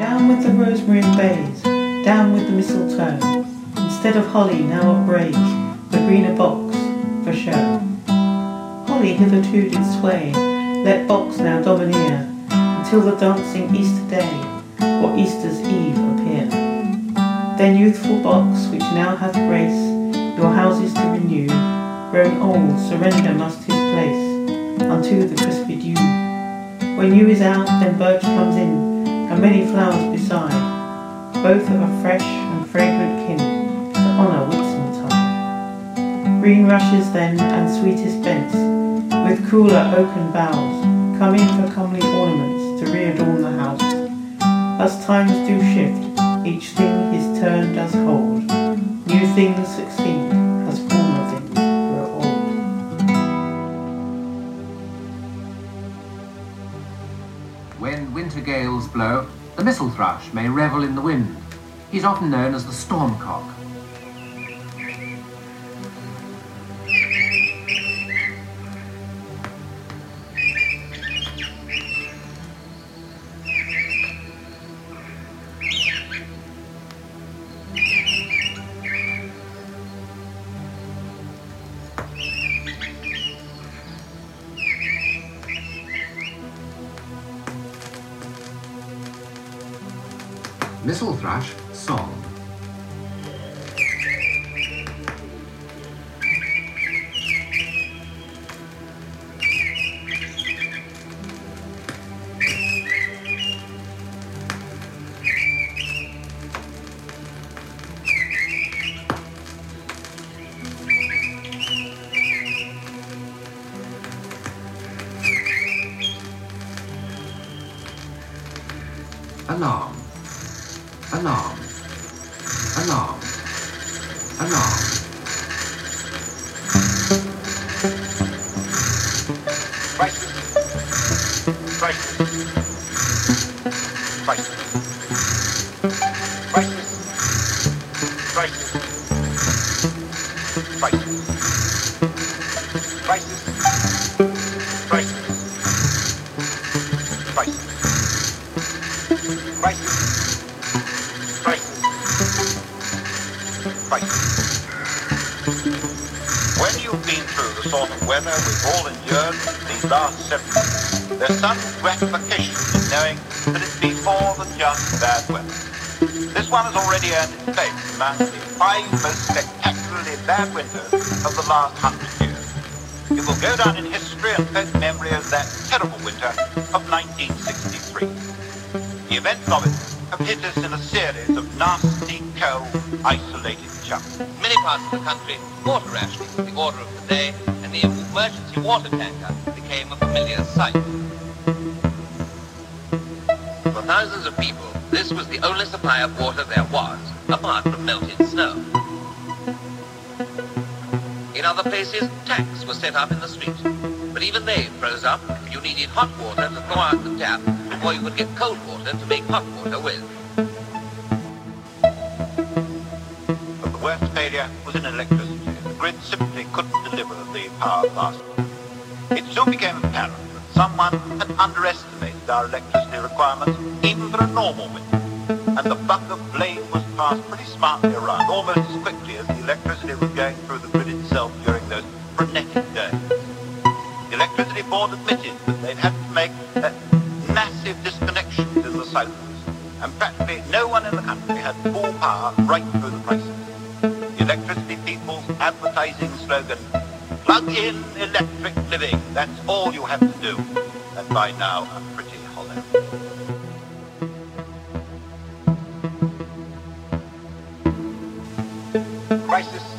Down with the rosemary and bays, down with the mistletoe. Instead of holly, now upbraid the greener box for show. Holly hitherto did sway, let box now domineer, until the dancing Easter day or Easter's eve appear. Then youthful box, which now hath grace your houses to renew, grown old, surrender must his place unto the crispy dew. When yew is out, then birch comes in, many flowers beside, both of a fresh and fragrant kin, to honour Whitsuntide. Green rushes then, and sweetest bents, with cooler oaken boughs, come in for comely ornaments to readorn the house. As times do shift, each thing his turn does hold, new things succeed, gales blow, the mistle thrush may revel in the wind. He's often known as the stormcock. Mistle Thrush song. Place among the five most spectacularly bad winters of the last hundred years. It will go down in history and folk memory as that terrible winter of 1963. The events of it have hit us in a series of nasty, cold, isolated chunks. many parts of the country, water rationing was the order of the day, and the emergency water tanker became a familiar sight. For thousands of people, this was the only supply of water there was, apart from melted snow. In other places, tanks were set up in the street, but even they froze up you needed hot water to thaw out the tap before you could get cold water to make hot water with. But the worst failure was in electricity. The grid simply couldn't deliver the power fast. It soon became apparent that someone had underestimated our electricity requirements for a normal winter. And the buck of blame was passed pretty smartly around, almost as quickly as the electricity was going through the grid itself during those frenetic days. The electricity board admitted that they'd had to make massive disconnections in the southwest, and practically no one in the country had full power right through the crisis. The electricity people's advertising slogan, plug in electric living, that's all you have to do. And by now, Crisis.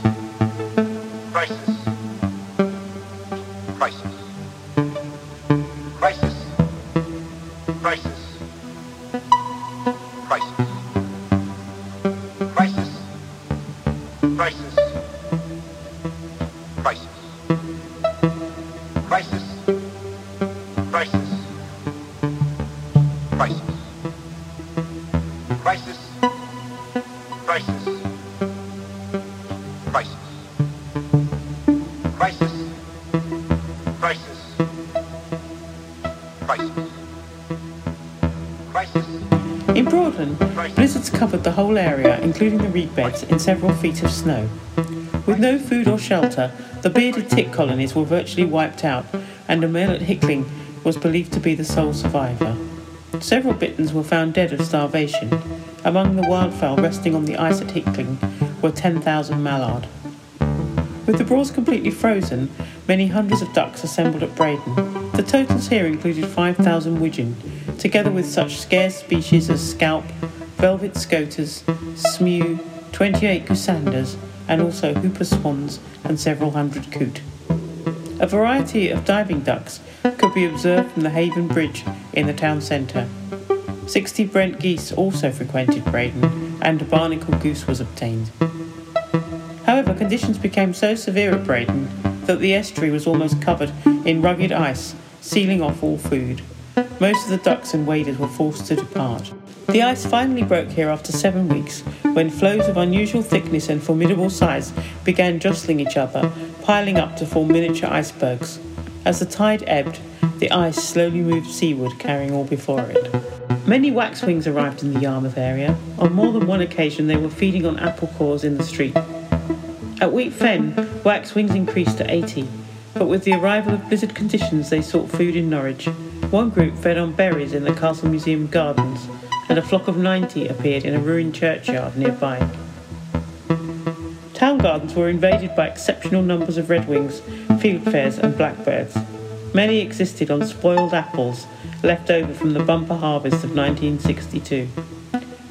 Blizzards covered the whole area, including the reed beds, in several feet of snow. With no food or shelter, the bearded tit colonies were virtually wiped out, and a male at Hickling was believed to be the sole survivor. Several bitterns were found dead of starvation. Among the wildfowl resting on the ice at Hickling were 10,000 mallard. With the Broads completely frozen, many hundreds of ducks assembled at Breydon. The totals here included 5,000 widgeon, together with such scarce species as scaup, velvet scoters, smew, 28 goosanders, and also whooper swans and several hundred coot. A variety of diving ducks could be observed from the Haven Bridge in the town centre. 60 Brent geese also frequented Breydon, and a barnacle goose was obtained. However, conditions became so severe at Breydon that the estuary was almost covered in rugged ice, sealing off all food. Most of the ducks and waders were forced to depart. The ice finally broke here after seven weeks, when floes of unusual thickness and formidable size began jostling each other, piling up to form miniature icebergs. As the tide ebbed, the ice slowly moved seaward, carrying all before it. Many waxwings arrived in the Yarmouth area. On more than one occasion, they were feeding on apple cores in the street. At Wheat Fen, waxwings increased to 80, but with the arrival of blizzard conditions, they sought food in Norwich. One group fed on berries in the Castle Museum gardens, and a flock of 90 appeared in a ruined churchyard nearby. Town gardens were invaded by exceptional numbers of redwings, fieldfares, and blackbirds. Many existed on spoiled apples left over from the bumper harvest of 1962.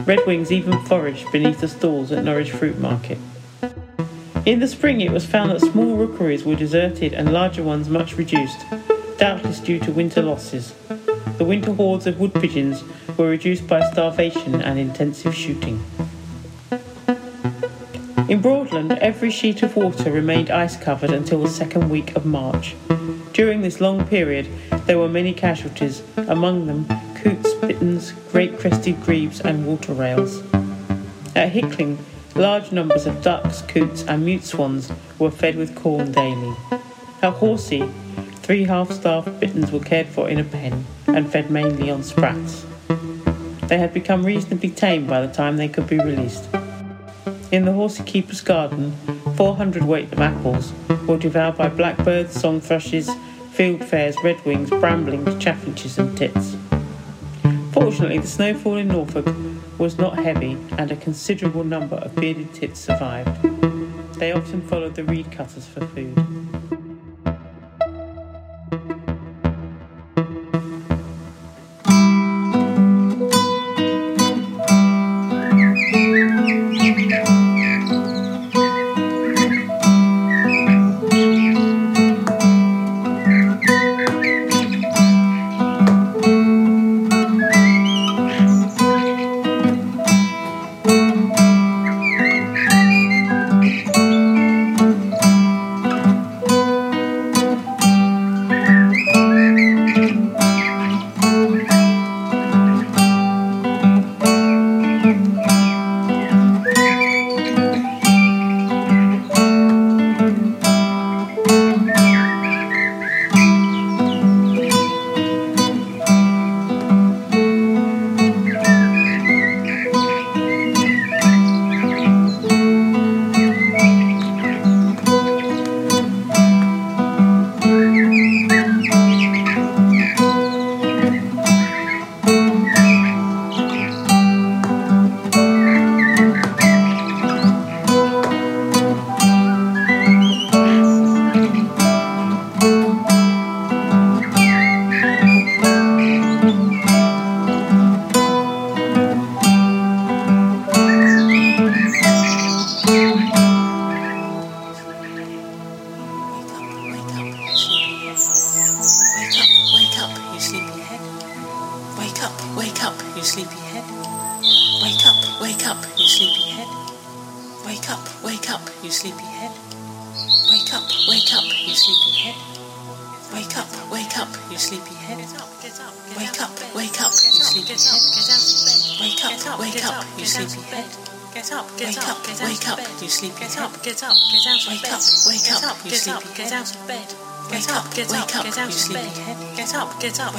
Redwings even foraged beneath the stalls at Norwich Fruit Market. In the spring, it was found that small rookeries were deserted and larger ones much reduced, doubtless due to winter losses. The winter hordes of wood pigeons were reduced by starvation and intensive shooting. In Broadland, every sheet of water remained ice covered until the second week of March. During this long period, there were many casualties, among them coots, bitterns, great crested grebes, and water rails. At Hickling, large numbers of ducks, coots, and mute swans were fed with corn daily. At Horsey, three half starved bitterns were cared for in a pen and fed mainly on sprats. They had become reasonably tame by the time they could be released. In the horsey keeper's garden, 400 weight of apples were devoured by blackbirds, song thrushes, fieldfares, redwings, bramblings, chaffinches, and tits. Fortunately, the snowfall in Norfolk was not heavy, and a considerable number of bearded tits survived. They often followed the reed cutters for food. Get up, wake up, you sleepy head. get up, wake up, wake up, you sleepy get up, get up, get out of bed. Get up, get up, get out of bed. Get up, get up, get out of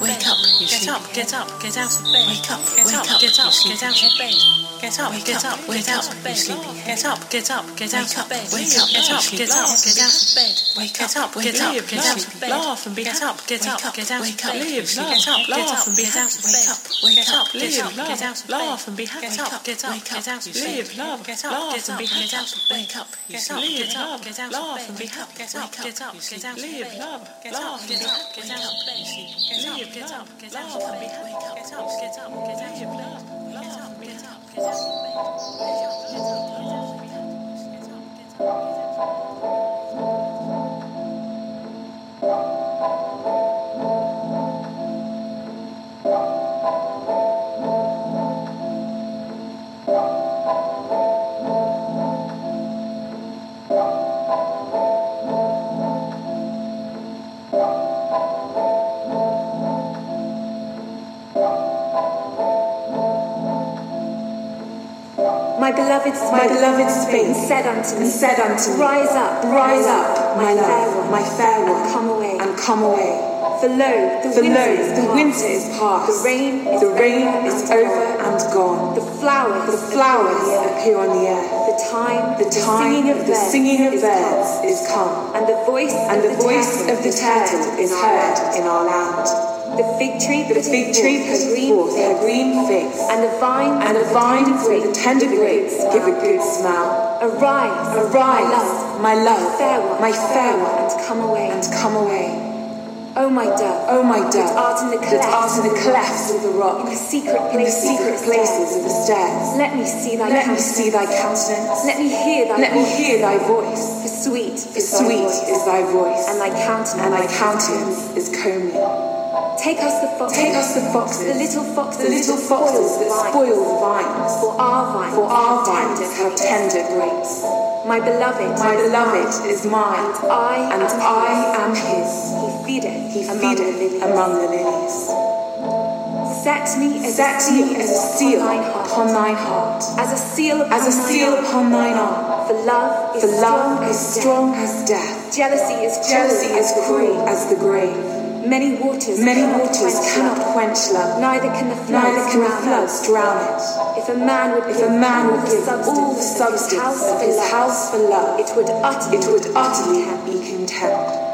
bed. Wake up, you get up, get up, get out of bed. Wake up, get wake up, get up, get out of bed. Get up, get up, get out of bed. Get up, get up, get out of bed. Wake up, get up, get up, get out of bed. Wake up, get up, get out of bed. Laugh and be get up, get up, get out of bed. Live, get up, laugh and be out of bed. Get up, live, get out. Laugh and be get up, get up, get out of bed. Live, love, get up, laugh and be get out. Wake up, get up, get up, get out of bed. Laugh and be up, get up, get up, get out of bed. Live, love, laugh, get up, get out of bed. Get up, get up, get out of bed. Wake up, get up, get up, get out of bed. Get up, get up, beloved my beloved spake, and said unto me, and said unto me, Rise up, rise up, my love, my fair one, and come away, and come away. For lo, the For winter lo, is the past. winter is past. The rain is the rain over is and over gone. and gone. The flowers, The flowers appear on the air. on the air. The time, The time, singing of the birds singing of is birds come. is come, and the voice and of the voice of the turtle is heard in our land. The fig tree, The fig tree puts puts forth her green figs, and the vine, and the vine with the tender grapes give a good smell. Arise, Arise, my love, one, my fair one, and come away. and come away. O my dove, oh my dove, that art in the that art in the clefts clefts of the rock, in the secret in the places, secret of the places stairs. of the stairs. Let me see thy Let me countenance. see thy countenance. Let me hear thy Let me voice. hear thy voice. For sweet, For is thy sweet voice, is thy voice, and thy countenance, and thy countenance is comely. Take us the fox, Take us the foxes, the little fox, the little foxes spoil that the vine. spoil the vines. For our vines, For our have vines tender have grapes. tender grapes. My beloved, My is beloved mine, is mine, and I, and am I his. am his. He feedeth, He among the feedeth lilies. among the lilies. Set me as Set a seal, me as a seal upon thine heart, upon thine heart, as a seal upon as a thine seal arm. upon thine arm. For love is For love strong as death. strong as death. Jealousy is Jealousy as cruel as the grave. Many waters, Many cannot waters quench cannot love. quench love. Neither can the floods can the drown floods it. drown it. If a man would If give a man all would the give all the substance of his house for love, house for love, it would utterly, it would be utterly be contemned.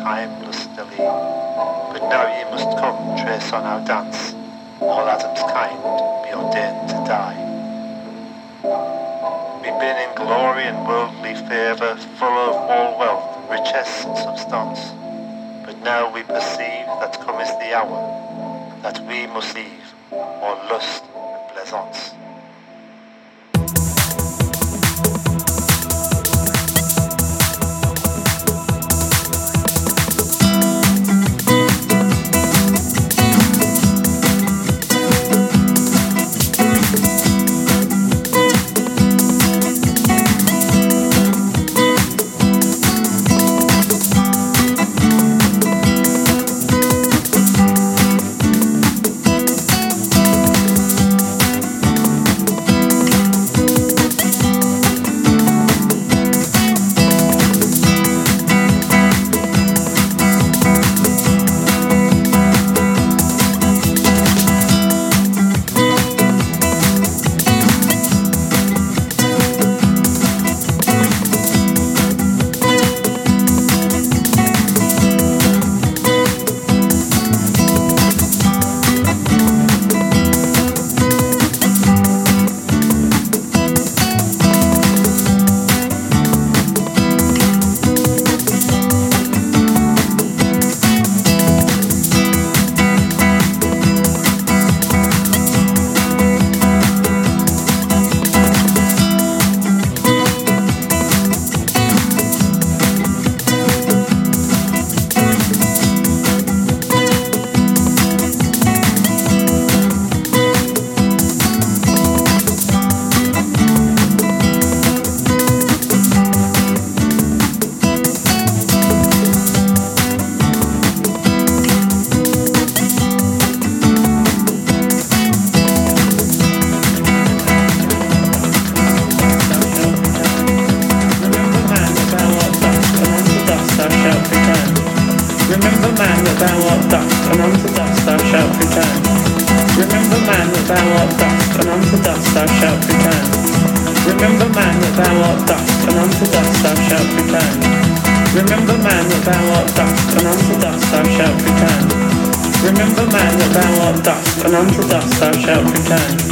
Time lustily. But now ye must come trace on our dance, all Adam's kind be ordained to die. We've been in glory and worldly favour, full of all wealth, richesse and substance. But now we perceive that come is the hour that we must leave all lust and pleasance. And unto dust thou shalt return.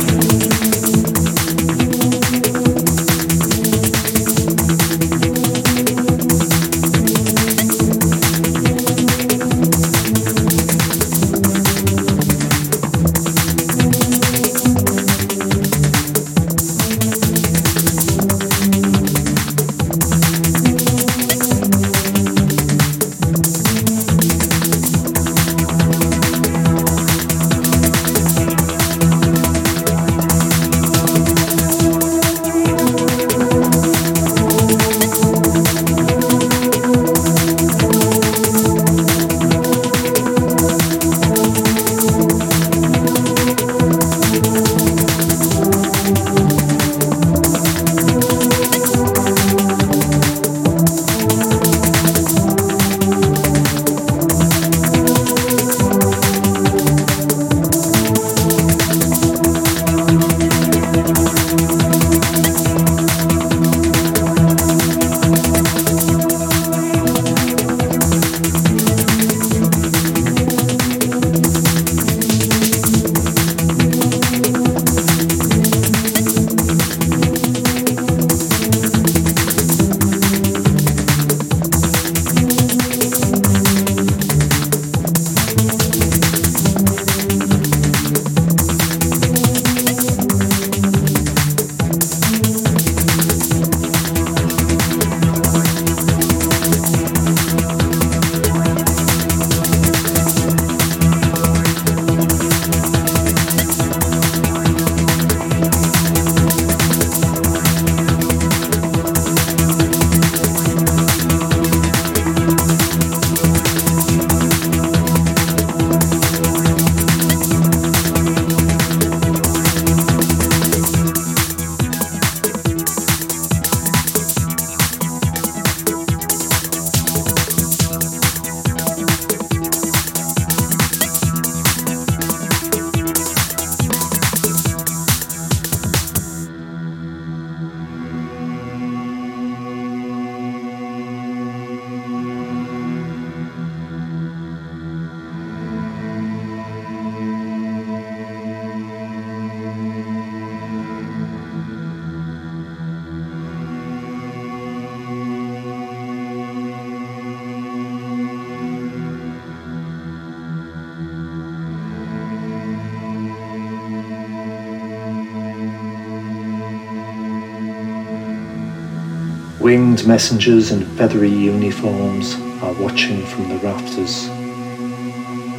Winged messengers in feathery uniforms are watching from the rafters.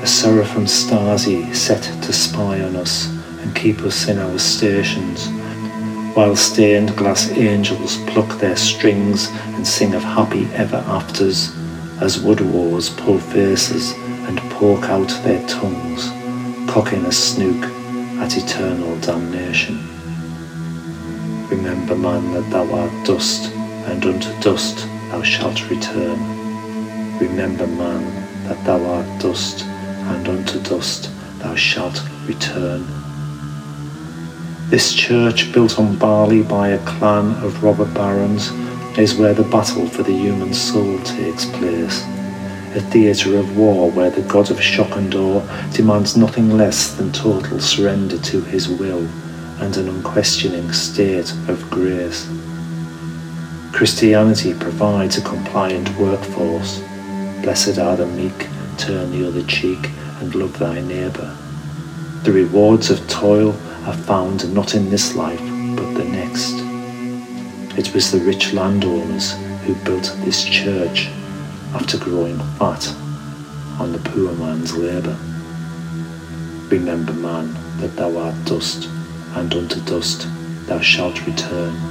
A seraphim Stasi set to spy on us and keep us in our stations, while stained glass angels pluck their strings and sing of happy ever afters as wood wars pull faces and poke out their tongues, cocking a snook at eternal damnation. Remember, man, that thou art dust, and unto dust thou shalt return. Remember, man, that thou art dust, and unto dust thou shalt return. This church, built on barley by a clan of robber barons, is where the battle for the human soul takes place. A theatre of war where the god of shock and awe demands nothing less than total surrender to his will and an unquestioning state of grace. Christianity provides a compliant workforce. Blessed are the meek, turn the other cheek and love thy neighbour. The rewards of toil are found not in this life but the next. It was the rich landowners who built this church after growing fat on the poor man's labour. Remember, man, that thou art dust, and unto dust thou shalt return.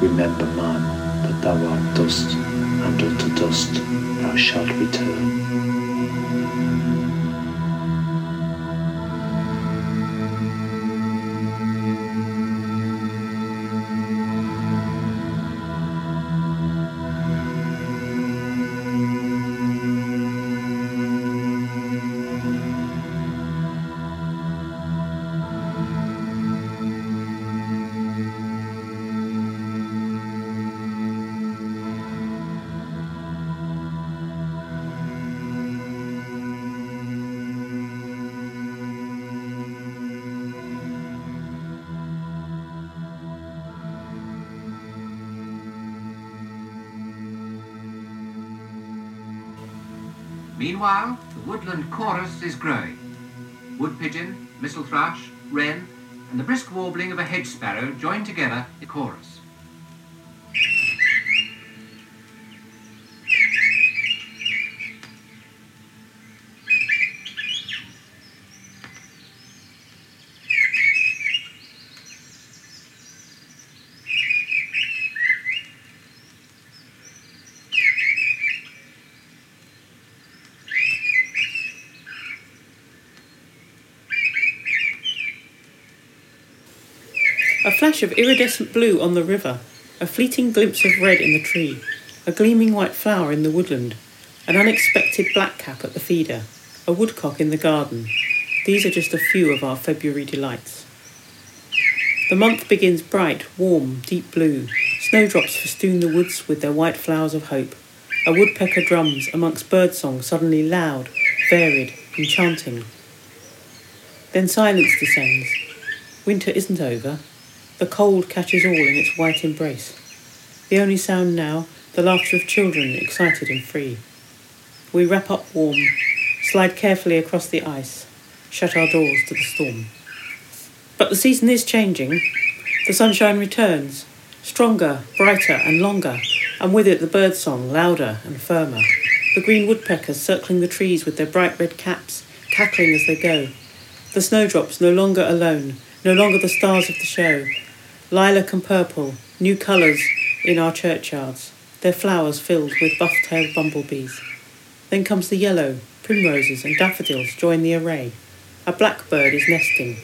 Remember, man, that thou art dust, and unto dust thou shalt return. Meanwhile, the woodland chorus is growing. Wood pigeon, mistle thrush, wren, and the brisk warbling of a hedge sparrow join together in chorus. A flash of iridescent blue on the river, a fleeting glimpse of red in the tree, a gleaming white flower in the woodland, an unexpected blackcap at the feeder, a woodcock in the garden. These are just a few of our February delights. The month begins bright, warm, deep blue. Snowdrops festoon the woods with their white flowers of hope. A woodpecker drums amongst birdsong suddenly loud, varied, enchanting. Then silence descends. Winter isn't over. The cold catches all in its white embrace. The only sound now, the laughter of children, excited and free. We wrap up warm, slide carefully across the ice, shut our doors to the storm. But the season is changing. The sunshine returns, stronger, brighter, and longer, and with it the birdsong, louder and firmer. The green woodpeckers circling the trees with their bright red caps, cackling as they go. The snowdrops no longer alone, no longer the stars of the show. Lilac and purple, new colours in our churchyards, their flowers filled with buff-tailed bumblebees. Then comes the yellow, primroses and daffodils join the array. A blackbird is nesting.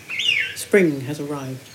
Spring has arrived.